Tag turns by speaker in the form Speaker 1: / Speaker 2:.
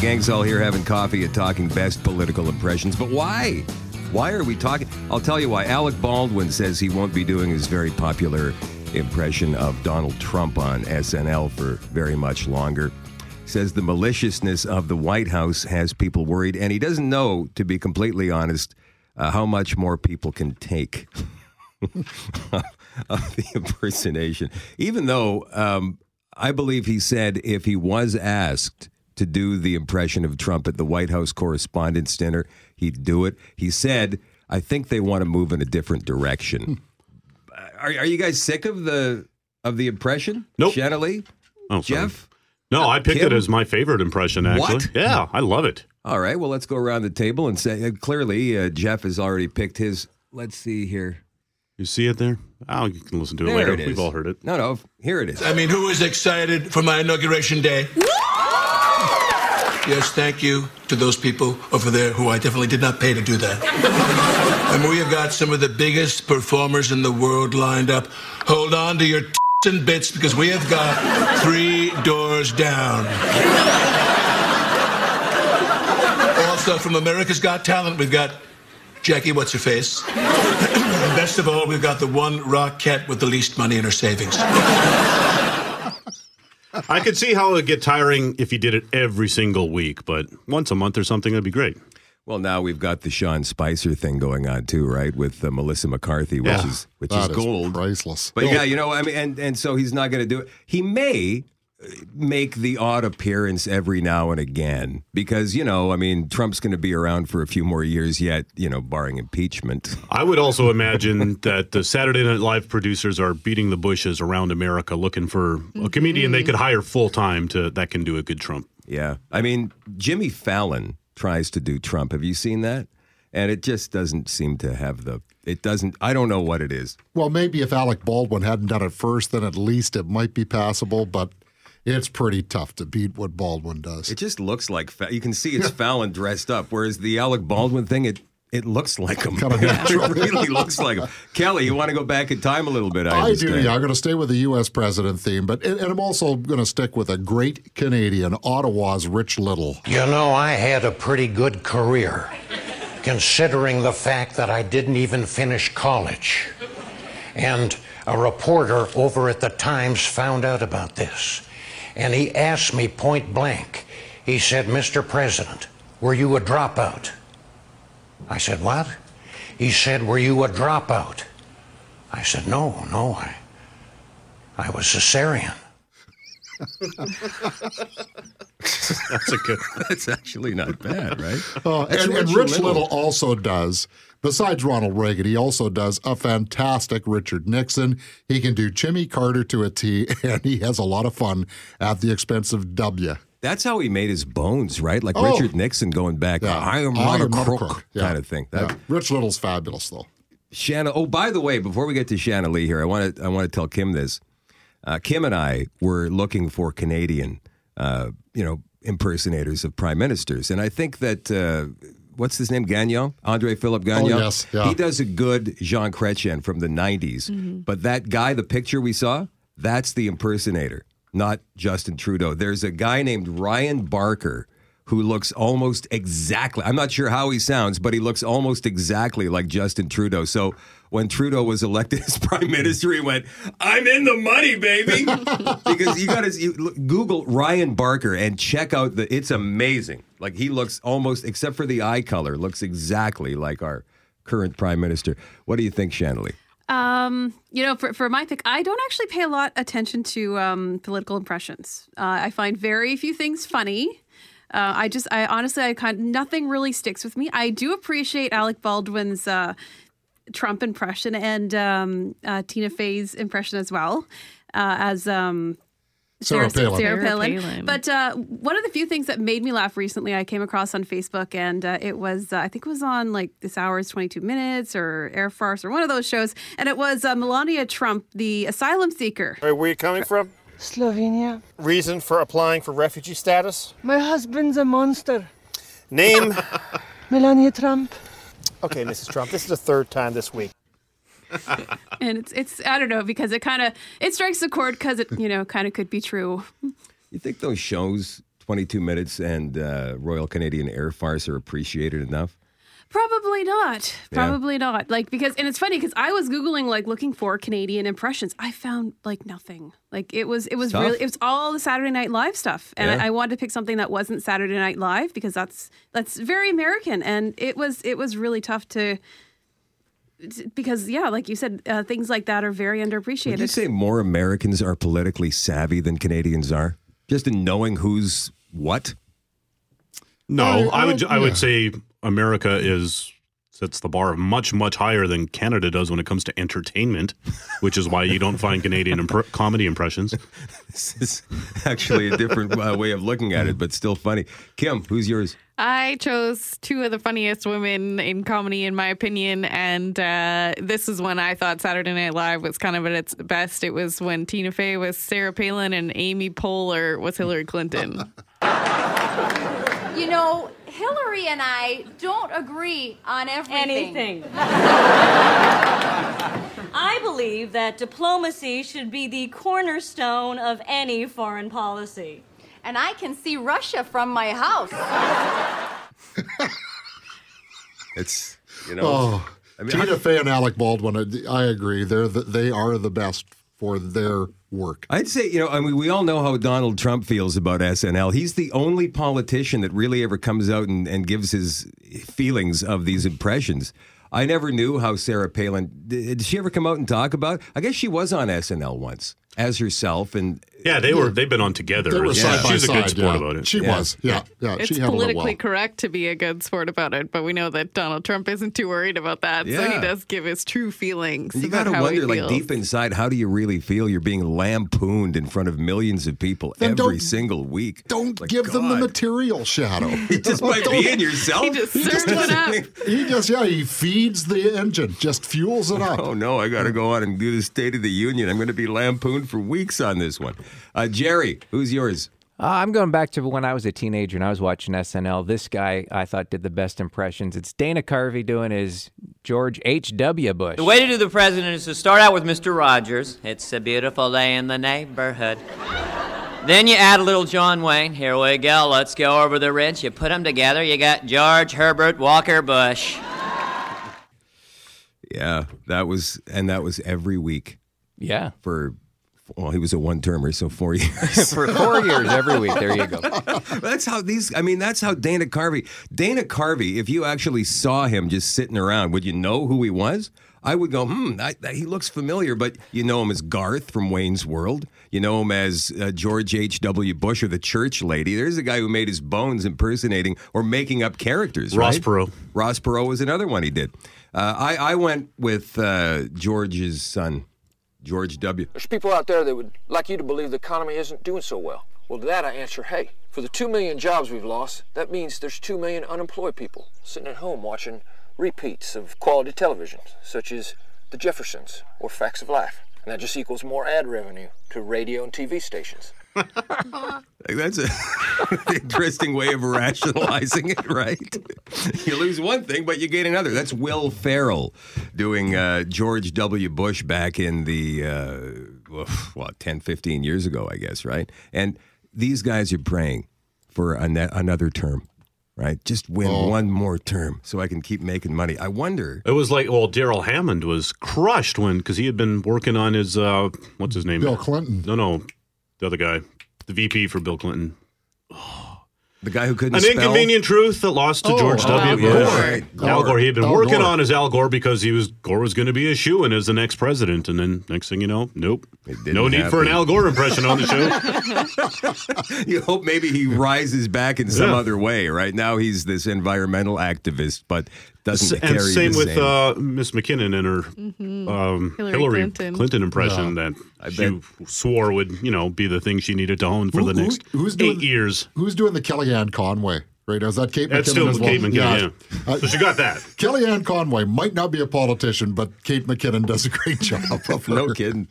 Speaker 1: gang's all here having coffee and talking best political impressions. But why? Why are we talking? I'll tell you why. Alec Baldwin says he won't be doing his very popular impression of Donald Trump on SNL for very much longer. Says the maliciousness of the White House has people worried, and he doesn't know, to be completely honest, uh, how much more people can take of the impersonation. Even though um, I believe he said if he was asked to do the impression of Trump at the White House Correspondents' Dinner, he'd do it. He said, I think they want to move in a different direction. are, are you guys sick of the of the impression?
Speaker 2: Nope.
Speaker 1: Shanna Lee?
Speaker 2: Oh, sorry.
Speaker 1: Jeff?
Speaker 2: No, I picked
Speaker 1: Kim?
Speaker 2: it as my favorite impression, actually.
Speaker 1: What?
Speaker 2: Yeah, I love it.
Speaker 1: All right, well, let's go around the table and say uh, clearly uh, Jeff has already picked his. Let's see here.
Speaker 2: You see it there? Oh, you can listen to it
Speaker 1: There
Speaker 2: later.
Speaker 1: it is.
Speaker 2: We've all heard it.
Speaker 1: No, no, here it is.
Speaker 3: I mean, who is excited for my inauguration day? Yes, thank you to those people over there who I definitely did not pay to do that. and we have got some of the biggest performers in the world lined up. Hold on to your and bits because we have got three doors down. Also, from America's Got Talent, we've got Jackie What's Her Face. best of all, we've got the one Rockette with the least money in her savings.
Speaker 2: I could see how it would get tiring if you did it every single week, but once a month or something, that'd be great.
Speaker 1: Well, now we've got the Sean Spicer thing going on too, right? With uh, Melissa McCarthy, which
Speaker 2: Yeah.
Speaker 1: is which
Speaker 4: That
Speaker 1: is
Speaker 4: is
Speaker 1: gold.
Speaker 4: priceless.
Speaker 1: But yeah, you know, I mean, and and so he's not going to do it. He may make the odd appearance every now and again because you know, I mean, Trump's going to be around for a few more years yet. You know, barring impeachment.
Speaker 2: I would also imagine that the Saturday Night Live producers are beating the bushes around America looking for a mm-hmm. comedian they could hire full time to that can do a good Trump.
Speaker 1: Yeah, I mean, Jimmy Fallon tries to do Trump. Have you seen that? And it just doesn't seem to have the. It doesn't. I don't know what it is.
Speaker 4: Well, maybe if Alec Baldwin hadn't done it first, then at least it might be passable, but it's pretty tough to beat what Baldwin does.
Speaker 1: It just looks like Fa- you can see it's Fallon dressed up, whereas the Alec Baldwin thing, it it looks like him.
Speaker 4: Kinda
Speaker 1: it really looks like him. Kelly, you want to go back in time a little bit? I,
Speaker 4: I do. Yeah, I'm going to stay with the U.S. president theme, but and, and I'm also going to stick with a great Canadian, Ottawa's Rich Little.
Speaker 5: You know, I had a pretty good career, considering the fact that I didn't even finish college. And a reporter over at the Times found out about this. And he asked me point blank, he said, Mr. President, were you a dropout? I said, What? He said, Were you a dropout? I said, No, no, I, I was cesarean.
Speaker 2: That's a good.
Speaker 1: That's actually not bad, right?
Speaker 4: Oh,
Speaker 1: that's
Speaker 4: and, and
Speaker 1: Rich
Speaker 4: Rich
Speaker 1: Little.
Speaker 4: Little. also does, besides Ronald Reagan, he also does a fantastic Richard Nixon. He can do Jimmy Carter to a T, and he has a lot of fun at the expense of W.
Speaker 1: That's how he made his bones, right? Like
Speaker 4: Oh.
Speaker 1: Richard Nixon going back. I am not a crook,
Speaker 4: Yeah.
Speaker 1: kind of thing. That,
Speaker 4: Yeah. Rich Little's fabulous, though.
Speaker 1: Shanna. Oh, by the way, before we get to Shanna Lee here, I want to I want to tell Kim this. Uh, Kim and I were looking for Canadian, uh, you know, impersonators of prime ministers, and I think that uh, what's his name, Gagnon, Andre Philippe Gagnon.
Speaker 4: Oh, yes, yeah.
Speaker 1: he does a good Jean Chrétien from the '90s. Mm-hmm. But that guy, the picture we saw, that's the impersonator, not Justin Trudeau. There's a guy named Ryan Barker who looks almost exactly I'm not sure how he sounds, but he looks almost exactly like Justin Trudeau. So when Trudeau was elected as prime minister, he went, "I'm in the money, baby," because you got to Google Ryan Barker and check out the. It's amazing. Like he looks almost, except for the eye color, looks exactly like our current prime minister. What do you think, Shanley?
Speaker 6: Um, you know, for, for my pick, I don't actually pay a lot attention to um, political impressions. Uh, I find very few things funny. Uh, I just, I honestly, I kind nothing really sticks with me. I do appreciate Alec Baldwin's uh, Trump impression and um, uh, Tina Fey's impression as well uh, as um,
Speaker 4: Sarah Palin.
Speaker 6: Sarah
Speaker 7: Sarah
Speaker 6: Palin.
Speaker 7: Palin.
Speaker 6: But uh, one of the few things that made me laugh recently, I came across on Facebook, and uh, it was, uh, I think it was on like This Hour's 22 Minutes or Air Farce or one of those shows. And it was uh, Melania Trump, the asylum seeker.
Speaker 8: Where are you coming from?
Speaker 9: Slovenia.
Speaker 8: Reason for applying for refugee status?
Speaker 9: My husband's a monster.
Speaker 8: Name?
Speaker 9: Melania Trump.
Speaker 8: Okay, Mrs. Trump, this is the third time this week.
Speaker 6: And it's, it's I don't know, because it kind of, it strikes a chord because it, you know, kind of could be true.
Speaker 1: You think those shows 22 minutes and uh, Royal Canadian Air Farce are appreciated enough?
Speaker 6: Probably not.
Speaker 1: Yeah.
Speaker 6: Probably not. Like because and it's funny because I was googling like looking for Canadian impressions. I found like nothing. Like it was it was
Speaker 1: Tough.
Speaker 6: really it was all the Saturday Night Live stuff, and
Speaker 1: Yeah.
Speaker 6: I, I wanted to pick something that wasn't Saturday Night Live because that's that's very American, and it was it was really tough to. Because yeah, like you said, uh, things like that are very underappreciated.
Speaker 1: Would you
Speaker 6: underappreciated.
Speaker 1: say more Americans are politically savvy than Canadians are? Just in knowing who's what?
Speaker 2: No,
Speaker 4: I-
Speaker 2: I, would
Speaker 4: I-
Speaker 2: I
Speaker 4: yeah.
Speaker 2: would say America is sets the bar much much higher than Canada does when it comes to entertainment, which is why you don't find Canadian impr- comedy impressions.
Speaker 1: This is actually a different uh, way of looking at it, but still funny. Kim, who's yours?
Speaker 7: I chose two of the funniest women in comedy, in my opinion, and uh, this is when I thought Saturday Night Live was kind of at its best. It was when Tina Fey was Sarah Palin and Amy Poehler was Hillary Clinton.
Speaker 10: You know, Hillary and I don't agree on everything.
Speaker 11: anything. I believe that diplomacy should be the cornerstone of any foreign policy.
Speaker 10: And I can see Russia from my house.
Speaker 1: It's, you know,
Speaker 4: Oh,
Speaker 1: I mean,
Speaker 4: Tina
Speaker 1: I-
Speaker 4: Fey and Alec Baldwin. I- I agree. They're the, they are the best for their work.
Speaker 1: I'd say, you know, I mean, we all know how Donald Trump feels about SNL. He's the only politician that really ever comes out and, and gives his feelings of these impressions. I never knew how Sarah Palin did, she ever come out and talk about? I guess she was on SNL once as herself, and
Speaker 2: Yeah, they were they've been on together.
Speaker 4: They were
Speaker 2: She's
Speaker 4: side by
Speaker 2: a
Speaker 4: side.
Speaker 2: good sport
Speaker 4: yeah.
Speaker 2: about it.
Speaker 4: She
Speaker 1: Yeah.
Speaker 4: was. Yeah, yeah.
Speaker 7: It's
Speaker 4: she it
Speaker 7: politically
Speaker 4: well.
Speaker 7: correct to be a good sport about it, but we know that Donald Trump isn't too worried about that, so he does give his true feelings.
Speaker 1: you
Speaker 7: about
Speaker 1: got to wonder, like deep inside, how do you really feel? You're being lampooned in front of millions of people
Speaker 4: Then
Speaker 1: every single week.
Speaker 4: Don't
Speaker 1: Like,
Speaker 4: give them the material, Shadow.
Speaker 1: Just by being yourself.
Speaker 7: He just serves it up.
Speaker 4: he just yeah, he feeds the engine, just fuels it up.
Speaker 1: Oh no, I got to go on and do the State of the Union. I'm going to be lampooned for weeks on this one. Uh, Jerry, who's yours?
Speaker 12: Uh, I'm going back to when I was a teenager and I was watching SNL. This guy I thought did the best impressions. It's Dana Carvey doing his George H.W. Bush.
Speaker 13: The way to do the president is to start out with Mr. Rogers. It's a beautiful day in the neighborhood. then you add a little John Wayne. Here we go. Let's go over the ridge. You put them together. You got George Herbert Walker Bush.
Speaker 1: Yeah, that was, and that was every week
Speaker 12: Yeah.
Speaker 1: for. Well, he was a one-termer, so four years.
Speaker 12: For four years every week. There you go.
Speaker 1: that's how these. I mean, that's how Dana Carvey. Dana Carvey. If you actually saw him just sitting around, would you know who he was? I would go, hmm, I, he looks familiar, but you know him as Garth from Wayne's World. You know him as uh, George H.W. Bush or the church lady. There's a guy who made his bones impersonating or making up characters.
Speaker 2: Ross
Speaker 1: right?
Speaker 2: Perot.
Speaker 1: Ross Perot was another one he did. Uh, I, I went with uh, George's son, George W.
Speaker 14: There's people out there that would like you to believe the economy isn't doing so well. Well, to that I answer, hey, for the 2 million jobs we've lost, that means there's 2 million unemployed people sitting at home watching repeats of quality television, such as The Jeffersons or Facts of Life. And that just equals more ad revenue to radio and TV stations.
Speaker 1: Like, That's an interesting way of rationalizing it, right? You lose one thing, but you gain another. That's Will Ferrell doing uh, George W. Bush back in the, uh, what, 10, 15 years ago, I guess, right? And these guys are praying for an- another term, right? Just win
Speaker 4: Oh.
Speaker 1: one more term so I can keep making money. I wonder.
Speaker 2: It was like, well, Darrell Hammond was crushed when because he had been working on his uh, what's his name?
Speaker 4: Bill Clinton.
Speaker 2: No, no, the other guy, the VP for Bill Clinton.
Speaker 1: The guy who couldn't
Speaker 2: An
Speaker 1: spell.
Speaker 2: inconvenient truth that lost to
Speaker 4: Oh,
Speaker 2: George
Speaker 4: Al
Speaker 2: W.
Speaker 4: Gore.
Speaker 2: Bush.
Speaker 1: Right.
Speaker 2: Al Gore. He had been
Speaker 4: Al
Speaker 2: working
Speaker 4: Gore.
Speaker 2: on his Al Gore because he was Gore was going to be a shoe in as the next president, and then next thing you know, nope, no need for an. Al Gore impression on the show.
Speaker 1: you hope maybe he rises back in some
Speaker 2: Yeah.
Speaker 1: other way. Right now, he's this environmental activist, but doesn't
Speaker 2: and
Speaker 1: carry
Speaker 2: same
Speaker 1: the
Speaker 2: with
Speaker 1: same.
Speaker 2: uh, Miss McKinnon and her um,
Speaker 7: Hillary
Speaker 2: Hillary,
Speaker 7: Clinton.
Speaker 2: Clinton. impression that she swore would, you know, be the thing she needed to hone for
Speaker 4: Who-
Speaker 2: the
Speaker 4: who-
Speaker 2: next
Speaker 4: who's
Speaker 2: eight
Speaker 4: doing-
Speaker 2: years.
Speaker 4: Who's doing the Kellyanne Conway? Right? now, Is that Kate
Speaker 2: That's
Speaker 4: McKinnon
Speaker 2: still
Speaker 4: as well?
Speaker 2: Kate McKinnon, yeah.
Speaker 4: Uh,
Speaker 2: So she got that.
Speaker 4: Kellyanne Conway might not be a politician, but Kate McKinnon does a great job of her.
Speaker 1: no kidding.